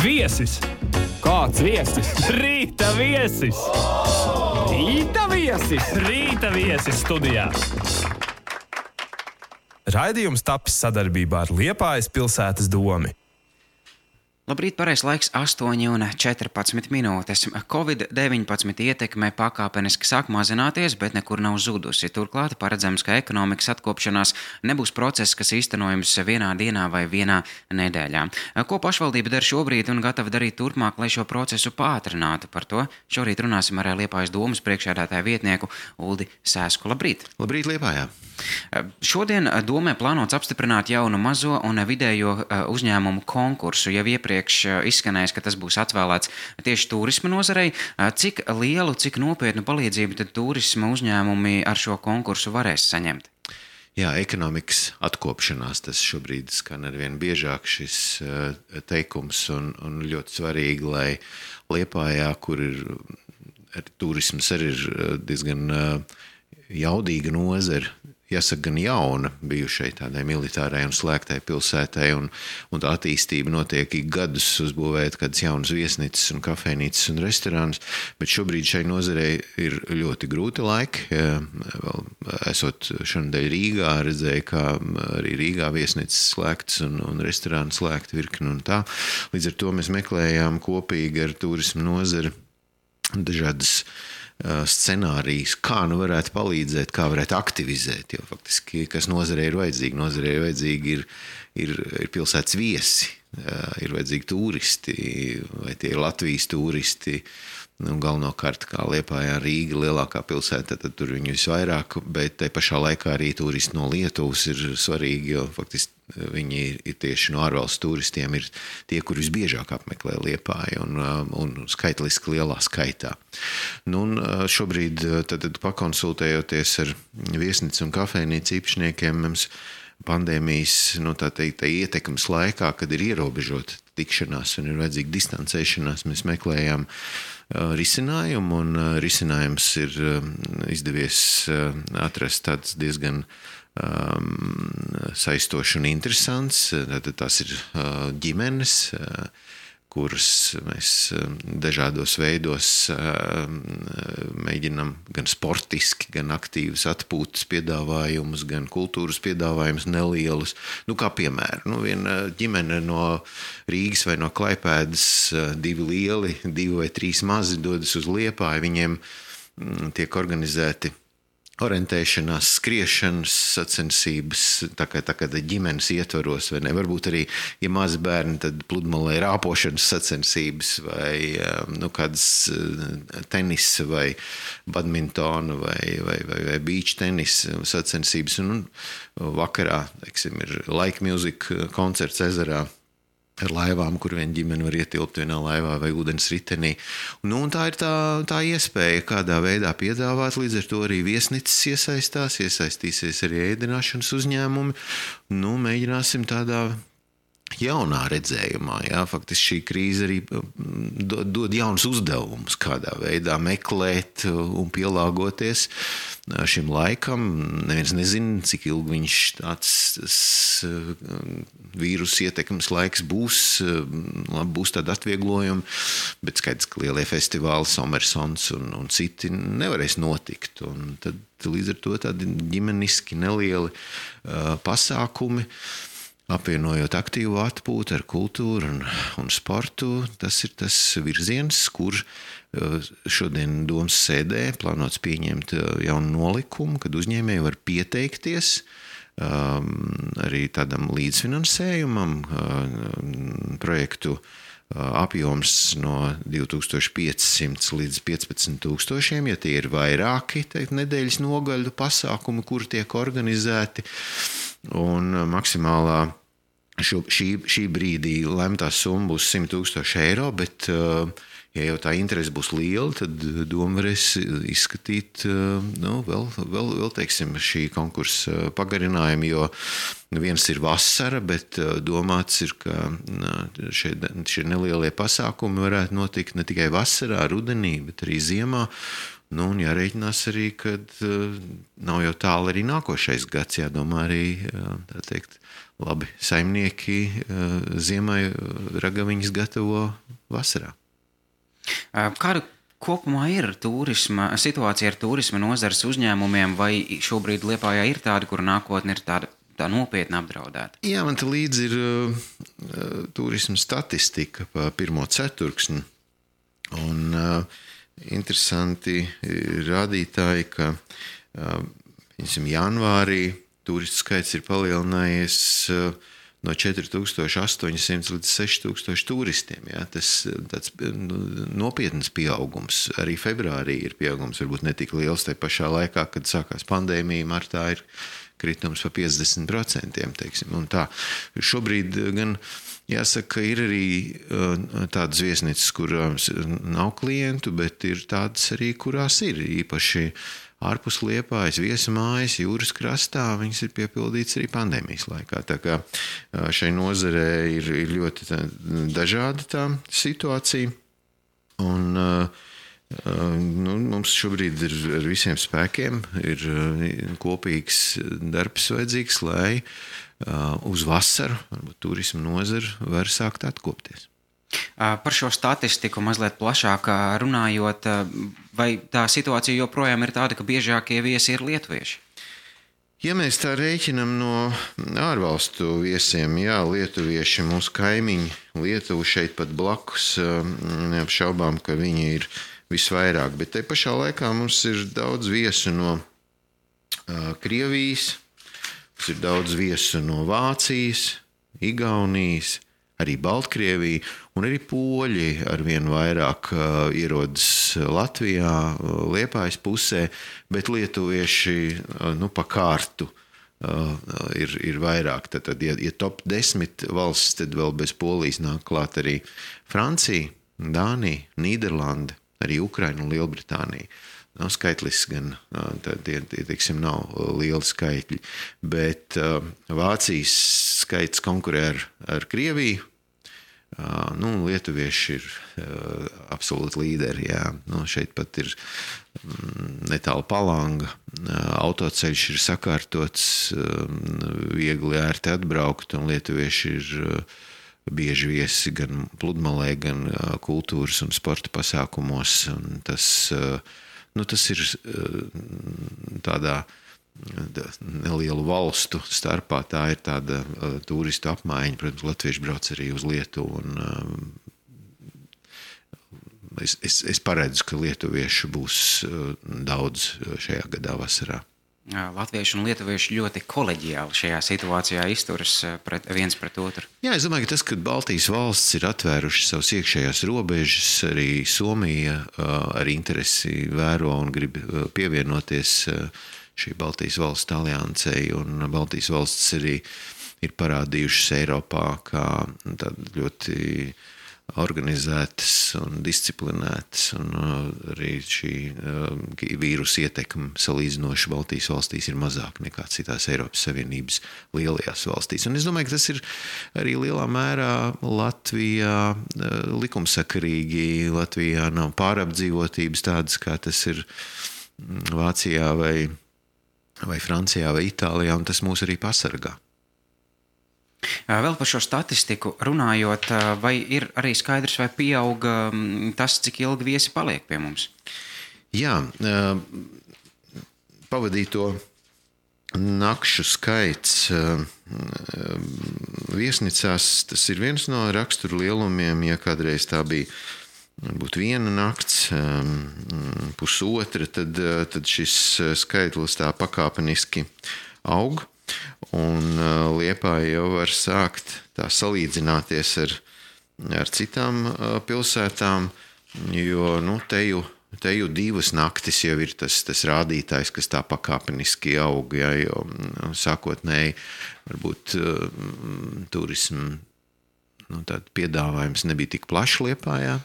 Viesis! Kāds viesis? Rīta viesis! Rīta viesis! Rīta viesis studijā! Raidījums tapis sadarbībā ar Liepājas pilsētas domu. Labrīt, pareizais laiks 8,14 minūtes. Covid-19 ietekme pakāpeniski sāk mazināties, bet nekur nav zudusi. Turklāt paredzams, ka ekonomikas atkopšanās nebūs process, kas īstenojams vienā dienā vai vienā nedēļā. Ko pašvaldība dara šobrīd un gatava darīt turpmāk, lai šo procesu pātrinātu? Par to šorīt runāsim ar Liepājas domas priekšādātāju vietnieku Uldi Sēsku. Labrīt! Labrīt, Liepājā! Šodien domē plānots apstiprināt jaunu mazo un vidējo uzņēmumu konkursu. Jau iepriekš izskanējis, ka tas būs atvēlēts tieši turisma nozarei. Cik lielu, cik nopietnu palīdzību tad turisma uzņēmumi ar šo konkursu varēs saņemt? Jā, ekonomikas atkopšanās tas šobrīd skan ar vien biežāk šis teikums, un, un ļoti svarīgi, lai Liepājā, kur ir turisms arī ir diezgan jaudīga nozara, jāsaka, gan jauna bijušai tādai militārai un slēgtai pilsētai, un, un tā attīstība notiek ik gadus uzbūvēt kādas jaunas viesnīcas un kafejnīcas un restorānus, bet šobrīd šai nozarei ir ļoti grūti laiki. Vēl esot šonadēļ Rīgā, redzēju, kā arī Rīgā viesnīcas slēgtas un, un restorāni slēgti virkni un tā. Līdz ar to mēs meklējām kopīgi ar turismu nozari dažādas scenārijus, kā nu varētu palīdzēt, kā varētu aktivizēt. Jo faktiski, kas nozarei ir vajadzīgi, nozarei ir vajadzīgi ir, ir, ir pilsētas viesi, ir vajadzīgi turisti, vai tie ir Latvijas turisti. Nu, galvenokārt, kā Lietuvā, Rīga, lielākā pilsēta, tad tur viņu visvairāk, bet te pašā laikā arī turisti no Lietuvas ir svarīgi, jo faktiski viņi ir tieši no ārvalstu turistiem, ir tie, kur visbiežāk apmeklē Liepāju un, un skaitliski lielā skaitā. Nu, un šobrīd, tad, tad pakonsultējoties ar viesnīcu un kafejnīcu īpašniekiem, mums pandēmijas nu, teikt, ietekmes laikā, kad ir ierobežota tikšanās un ir vajadzīga distancēšanās, mēs meklējām risinājumu, un risinājums ir izdevies atrast tāds diezgan um, saistošs un interesants. Tad tās ir ģimenes, kuras mēs dažādos veidos mēģinam gan sportiski, gan aktīvus atpūtas piedāvājumus, gan kultūras piedāvājumus nelielus. Nu, kā piemēram, nu, viena ģimene no Rīgas vai no Klaipēdas, divi lieli, divi vai trīs mazi dodas uz Liepāju. Viņiem tiek organizēti orientēšanās, skriešanas sacensības, tā kā, tā kā ģimenes ietvaros, vai ne? Varbūt arī, ja mazi bērni, tad pludmalē rāpošanas sacensības, vai nu, kādas tenisa, vai badmintona, vai, vai, vai, vai beach tenisa sacensības. Un, un vakarā, teiksim, ir laika mūzika koncerts ezerā ar laivām, kur viena ģimene var ietilpt vienā laivā vai ūdens ritenī. Nu, tā ir tā, tā iespēja, kādā veidā piedāvāt. Līdz ar to arī viesnīcas iesaistās, iesaistīsies arī ēdināšanas uzņēmumi. Nu, mēģināsim tādā jaunā redzējumā. Jā, faktiski šī krīze arī dod, jaunus uzdevumus, kādā veidā meklēt un pielāgoties šim laikam. Neviens nezina, cik ilgi viņš tāds vīrusu ietekmes laiks būs. Labi, būs tādi atvieglojumi, bet skaidrs, ka lielie festivāli, Somersons un, un citi nevarēs notikt. Tad līdz ar to tādi ģimeniski nelieli uh, pasākumi. Uh, apvienojot aktīvu atpūtu ar kultūru un, un sportu. Tas ir tas virziens, kur eh, šodien domas sēdē plānots pieņemt eh, jaunu nolikumu, kad uzņēmēji var pieteikties um, arī tādam līdzfinansējumam um, projektu apjoms no 2500 līdz 15000, ja tie ir vairāki teikt, nedēļas nogaļu pasākumi, kur tiek organizēti. Un maksimālā šo, šī, šī brīdī lemtā summa būs 100 tūkstoši eiro, bet, eh, ja jau tā interese būs liela, tad doma varēs izskatīt eh, nu, vēl, vēl, vēl teiksim, šī konkursa pagarinājumu, jo viens ir vasara, bet eh, domāts ir, ka šie, šie nelielie pasākumi varētu notikt ne tikai vasarā, rudenī, bet arī ziemā. Nu, un jārēķinās arī, ka uh, nav jau tālu arī nākošais gads. Jādomā arī teikt, labi saimnieki ziemai ragaviņas gatavo vasarā. Kāda kopumā ir turisma, situācija ar turisma nozares uzņēmumiem, vai šobrīd Lietpājā ir tāda, kur nākotne ir tāda tā nopietni apdraudēta? Jā, man te līdzi ir uh, turisma statistika pa pirmo ceturksni. Un uh, interesanti rādītāji, ka uh, janvārī turistu skaits ir palielinājies. Uh, no 4800 līdz 6000 turistiem. Ja? Tas ir nu, nopietns pieaugums. Arī februārī ir pieaugums, varbūt ne tik liels tajā pašā laikā, kad sākās pandēmija. Martā ir kritums par 50%. Teiksim, Šobrīd gan jāsaka, ir arī uh, tādas viesnīcas, kurās nav klientu, bet ir tādas arī, kurās ir īpaši ārpus liepājas, viesmājas, jūras krastā, viņas ir piepildītas arī pandēmijas laikā. Tā kā šai nozarē ir, ir ļoti dažāda tā situācija. Un, uh, Nu, mums šobrīd ir ar visiem spēkiem ir kopīgs darbs vajadzīgs, lai uz vasaru turismu nozara var sākt atkopties. Par šo statistiku mazliet plašāk runājot, vai tā situācija joprojām ir tāda, ka biežākie viesi ir lietuvieši? Ja mēs tā rēķinām no ārvalstu viesiem, jā, lietuvieši, mūsu kaimiņi, Lietuva šeit pat blakus, neapšaubām, ka viņi ir visvairāk. Bet te pašā laikā mums ir daudz viesu no uh, Krievijas, mums ir daudz viesu no Vācijas, Igaunijas, arī Baltkrievija, un arī poļi ar vien vairāk uh, ierodas Latvijā, uh, Liepājas pusē, bet lietuvieši uh, nu, pa kārtu. Uh, ir, ir vairāk. Tad, tad ja, ja top 10 valsts, tad vēl bez polijas nāk klāt arī Francija, Dānija, Nīderlande, arī Ukraina un Lielbritānija. Nav nu, skaitlis, gan tie, teiksim, nav lieli skaitļi, bet Vācijas skaits konkurē ar, ar Krieviju. Nu, Lietuvieši ir absolūti līderi. Jā. Nu, šeit pat ir mm, netālu palanga. Autoceļš ir sakārtots, viegli ērti atbraukt, un Lietuvieši ir bieži viesi gan pludmalē, gan kultūras un sporta pasākumos. Un tas, nu, tas ir tādā nelielu valstu starpā. Tā ir tāda turistu apmaiņa. Protams, Latvieši brauc arī uz Lietuvu. Un, es, es, es paredzu, ka lietuviešu būs daudz šajā gadā vasarā. Latvieši un lietuvieši ļoti koleģiāli šajā situācijā izturas pret, viens pret otru. Jā, es domāju, ka tas, ka Baltijas valsts ir atvērušas savas iekšējās robežas, arī Somija ar interesi vēro un grib pievienoties šī Baltijas valsts aliansei, un Baltijas valsts arī ir parādījušas Eiropā kā ļoti organizētas un disciplinētas. Un uh, arī šī uh, vīrusu ietekme salīdzinoši Baltijas valstīs ir mazāka nekā citās Eiropas Savienības lielajās valstīs. Un es domāju, ka tas ir arī lielā mērā Latvijā uh, likumsakarīgi. Latvijā nav pārapdzīvotības tādas, kā tas ir mm, Vācijā vai, vai Francijā vai Itālijā, un tas mūs arī pasargā. Vēl par šo statistiku runājot, vai ir arī skaidrs, vai pieauga tas, cik ilgi viesi paliek pie mums? Jā, pavadīto nakšu skaits viesnīcās, tas ir viens no rakstura lielumiem. Ja kādreiz tā bija varbūt viena nakts, pusotra, tad, tad šis skaitlis tā pakāpeniski aug. Un uh, Liepā jau var sākt salīdzināties ar, ar citām uh, pilsētām, jo nu, te jau Te jau divas naktis jau ir tas, tas rādītājs, kas tā pakāpeniski aug. Ja, jo nu, sākotnēji varbūt uh, turismu nu, piedāvājums nebija tik plašs liepā. Ja.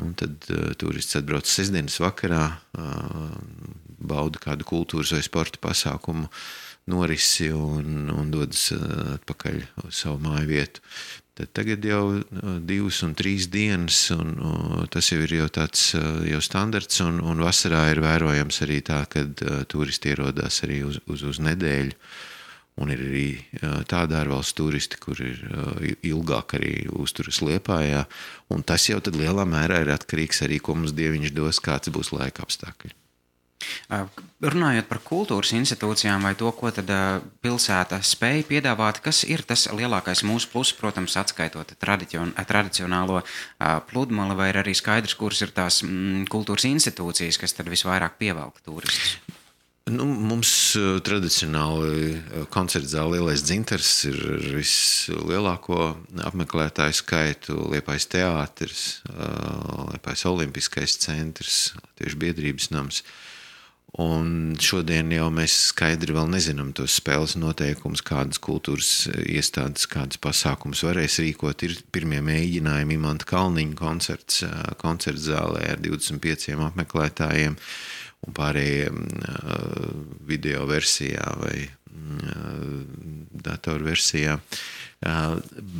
Nu, tad uh, turists atbrauc sestdienas vakarā, uh, bauda kādu kultūras vai sporta pasākumu. Uh, norisi un, un dodas uh, atpakaļ uz savu māju vietu. Tad tagad jau uh, divas un trīs dienas, un uh, tas jau ir jau tāds jau standarts, un, un vasarā ir vērojams arī tā, kad turisti ierodās arī uz, uz, uz nedēļu. Un ir arī tādi ārvalstu turisti, kur ir ilgāk arī uzturas liepājā. Un tas jau lielā mērā ir atkarīgs arī ko mums dieviņš dos, kāds būs laika apstākļi. Runājot par kultūras institūcijām vai to, ko tad pilsēta spēja piedāvāt, kas ir tas lielākais mūsu pluss, protams, atskaitot tradicionālo pludmali, vai ir arī skaidrs, kuras ir tās mm, kultūras institūcijas, kas tad visvairāk pievelk turistus? Nu, mums tradicionāli koncerta zāle Lielais Dzintars ir vislielāko apmeklētāju skaitu. Liepais teātris, Liepais olimpiskais centrs, tieši biedrības nams. Uh, Un šodien jau mēs skaidri nezinām tos spēles noteikumus, kādas kultūras iestādes, kādas pasākumus varēs rīkot. Ir pirmie mēģinājumi Imanta Kalniņa koncerts, koncerts zālē ar 25 apmeklētājiem un pārējiem video versijā vai datoru versijā.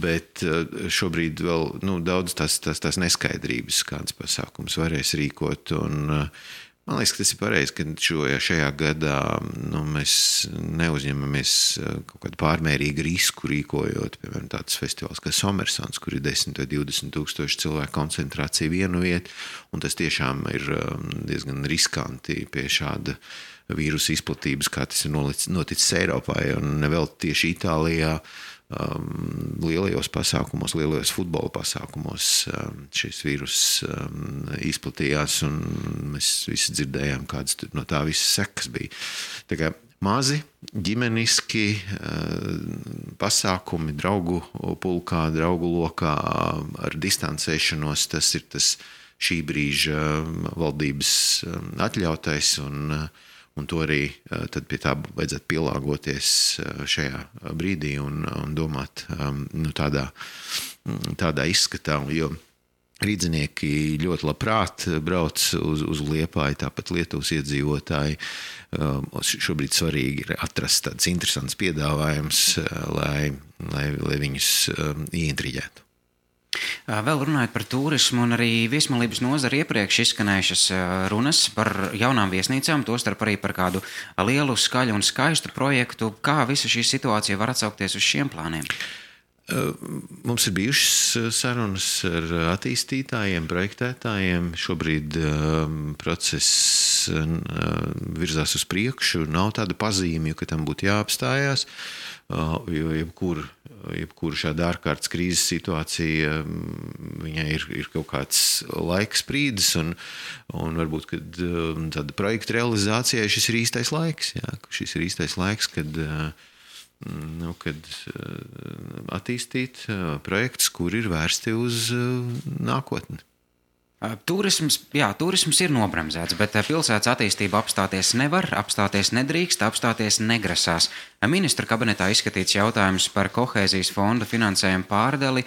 Bet šobrīd vēl nu, daudz tās, tās, tās neskaidrības, kādas pasākumus varēs rīkot. Un, Man liekas, ka tas ir pareizi, ka šo, šajā gadā nu, mēs neuzņemamies eh, kaut kādu pārmērīgu risku rīkojot, piemēram, tāds festivāls kā Somersons, kur ir 10 vai 20 tūkstoši cilvēku koncentrācija vienu vietu, un tas tiešām ir um, diezgan riskanti pie šāda vīrusu izplatības, kā tas ir noticis Eiropā, un vēl tieši Itālijā um, lielajos pasākumos, lielajos futbola pasākumos um, šis vīrus um, izplatījās, un mēs visi dzirdējām, kādas no tā visas sekas bija. Tā kā mazi, ģimeniski uh, pasākumi, draugu pulkā, draugu lokā ar distancēšanos, tas ir tas šī brīža valdības um, atļautais un uh, Un to arī pie tā vajadzētu pielāgoties šajā brīdī un, un domāt nu, tādā, tādā izskatā. Jo Rīdzinieki ļoti labprāt brauc uz, uz Liepāju, tāpat Lietuvas iedzīvotāji. Šobrīd svarīgi ir atrast tādus interesantus piedāvājumus, lai, lai, lai viņus ieintriģētu. Vēl runājot par turismu un arī viesmīlības nozari, iepriekš izskanējušas runas par jaunām viesnīcām, tostarp arī par kādu lielu, skaļu un skaistu projektu. Kā visa šī situācija var atsaukties uz šiem plāniem? Mums ir bijušas sarunas ar attīstītājiem, projektētājiem. Šobrīd um, process virzās uz priekšu. Nav tāda pazīme, ka tam būtu jāapstājās. Jo jebkur, jebkur šāda ārkārtas krīzes situācija, viņai ir, ir kaut kāds laiks brīdis, un, un varbūt tāda projekta realizācijai šis ir īstais laiks. Jā, šis ir īstais laiks, kad uh, nu, kad attīstīt projektus, kur ir vērsti uz nākotni. Turisms, jā, turisms ir nobremzēts, bet pilsētas attīstība apstāties nevar, apstāties nedrīkst, apstāties negrasās. Ministra kabinetā izskatīts jautājums par kohēzijas fonda finansējumu pārdali,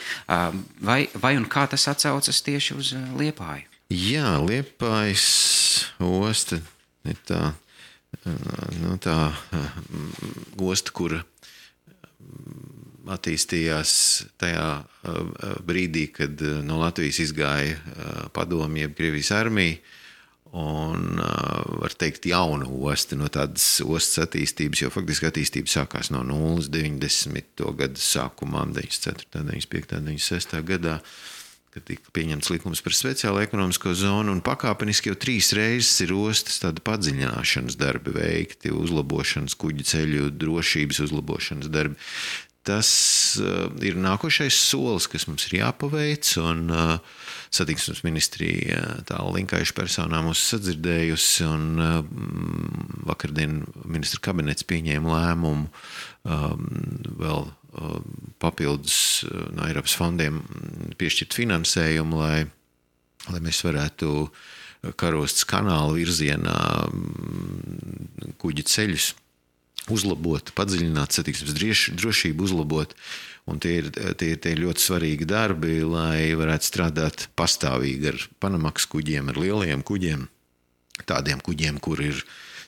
vai, vai un kā tas atsaucas tieši uz Liepāju? Jā, Liepājas osta ir tā, nu, tā osta, kur attīstījās tajā brīdī, kad no Latvijas izgāja padomju, jeb Krievijas armija. Un, var teikt, jauna osta no tādas ostas attīstības, jo faktiski attīstība sākās no 0, 90. gada sākumā, 94, 95, 96. gadā kad tika pieņemts likums par speciālo ekonomisko zonu, un pakāpeniski jau trīs reizes ir ostas tāda padziļināšanas darbi veikti, uzlabošanas kuģu ceļu drošības uzlabošanas darbi tas uh, ir nākošais solis, kas mums ir jāpaveic. Un, uh, Satiksmes ministrija tālu linkaišu personā mūs sadzirdējusi, un vakardien ministra kabinets pieņēma lēmumu um, vēl papildus no Eiropas fondiem piešķirt finansējumu, lai, lai mēs varētu karostas kanāla virzienā kuģi ceļus uzlabot, padziļināt satiksmes drošību, uzlabot. Un tie ir, tie, tie ir ļoti svarīgi darbi, lai varētu strādāt pastāvīgi ar Panamakas kuģiem, ar lielajiem kuģiem, tādiem kuģiem, kur ir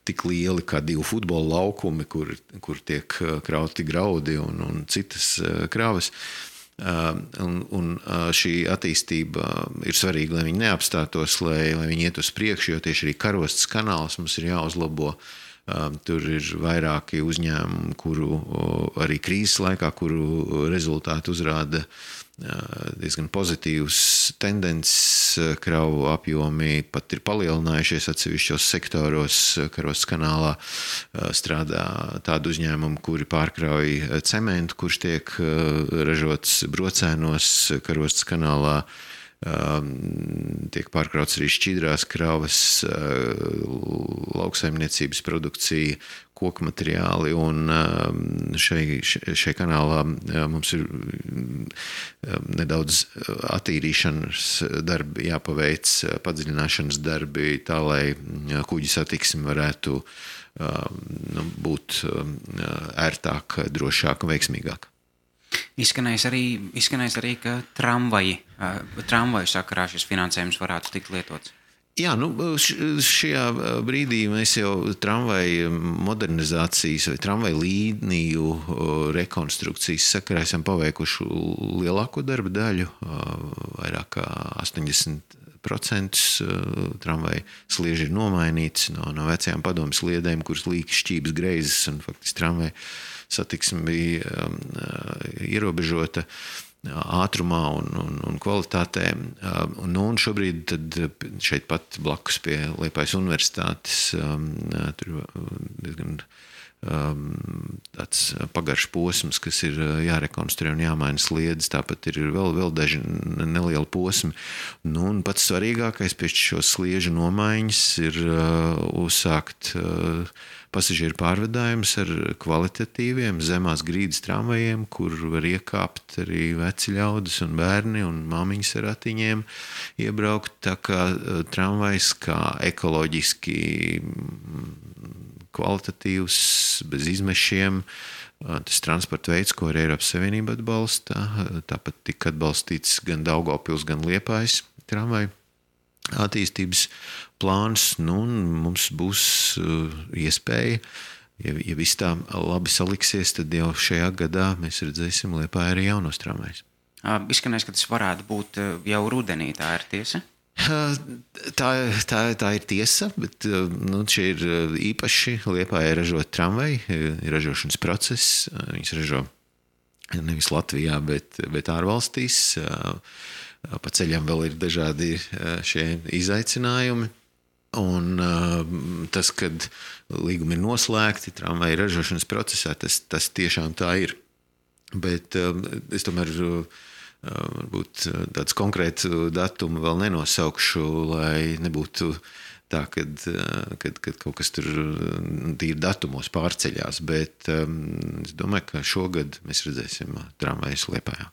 tik lieli kā divi futbola laukumi, kur, kur tiek uh, krauti graudi un, un citas uh, kravas. Uh, un, un šī attīstība ir svarīga, lai viņi neapstātos, lai, lai viņi iet uz priekšu, jo tieši arī karostas kanāls mums ir jāuzlabo. Uh, tur ir vairāki uzņēmumi, kuru arī krīzes laikā, kuru rezultāti uzrāda diezgan pozitīvas tendences. Kravu apjomi pat ir palielinājušies atsevišķos sektoros. Karostas kanālā strādā tādi uzņēmumi, kuri pārkrauj cementu, kurš tiek ražots brocēnos Karostas kanālā tiek pārkrauts arī šķidrās kravas, lauksaimniecības produkcija, koku materiāli. Un šai, šai kanālā mums ir nedaudz attīrīšanas darbi jāpaveic, padziļināšanas darbi, tā lai kuģi satiksme varētu nu, būt ērtāk, drošāk un veiksmīgāk. Izskanējis arī, izskanējis arī ka tramvaji, tramvaju sakarā šis finansējums varētu tikt lietots. Jā, nu, šajā brīdī mēs jau tramvaju modernizācijas vai tramvaju līniju rekonstrukcijas sakarā esam paveikuši lielāko darba daļu, vairāk kā 80% tramvaju slieži ir nomainīts no, no vecajām padomu sliedēm, kuras līk šķības greizes un faktiski tramvaju satiksme bija um, uh, ierobežota ātrumā un, un, un kvalitātē. Um, un, nu, un šobrīd šeit pat blakus pie Liepājas universitātes um, tur diezgan tāds pagaršs posms, kas ir jārekonstruē un jāmaina sliedes. Tāpat ir vēl, vēl daži nelieli posmi. Nu, un pats svarīgākais pēc šo sliežu nomaiņas ir uzsākt pasažieru pārvadājumus ar kvalitatīviem zemās grīdas tramvajiem, kur var iekāpt arī veci ļaudis un bērni un māmiņas ar ratiņiem iebraukt. Tā kā eh, tramvajs kā ekoloģiski kvalitatīvs, bez izmešiem. Tas transporta veids, ko arī Eiropas Savienība atbalsta, tāpat tika atbalstīts gan Daugopils, gan Liepājas tramvaju attīstības plāns. Nu, mums būs uh, iespēja, ja, ja viss tā labi saliksies, tad jau šajā gadā mēs redzēsim Liepā arī jaunos tramvajus. Izskanēs, ka tas varētu būt jau rudenī, tā ir tiesa. Tā, tā, tā ir tiesa, bet nu, šie ir īpaši Liepā ir ražot tramvaju, ir ražošanas process. Viņas ražo nevis Latvijā, bet, bet ārvalstīs. Pa ceļam vēl ir dažādi šie izaicinājumi. Un, tas, kad līgumi ir noslēgti, tramvaja ražošanas procesā, tas, tas tiešām tā ir. Bet es tomēr uh, varbūt tādu konkrētu datumu vēl nenosaukšu, lai nebūtu tā, kad, kad, kad kaut kas tur tīri datumos pārceļās. Bet um, es domāju, ka šogad mēs redzēsim tramvaju slēpējā.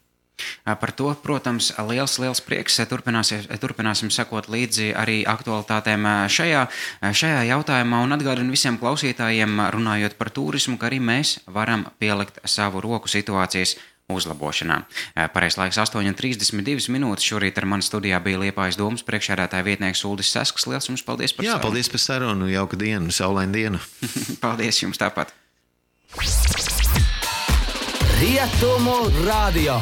Par to, protams, liels, liels prieks. Turpināsim sekot līdzi arī aktualitātēm šajā, šajā jautājumā un atgādinu visiem klausītājiem, runājot par turismu, ka arī mēs varam pielikt savu roku situācijas uzlabošanā. Pareizais laiks 8,32 minūtes. Šorīt ar mani studijā bija Liepājas domas priekšsēdētāja vietnieks Uldis Sasks. Liels jums paldies par sarunu! Jā, paldies par sarunu! Jauka diena, saulaina diena! paldies jums tāpat! Rietumu radio!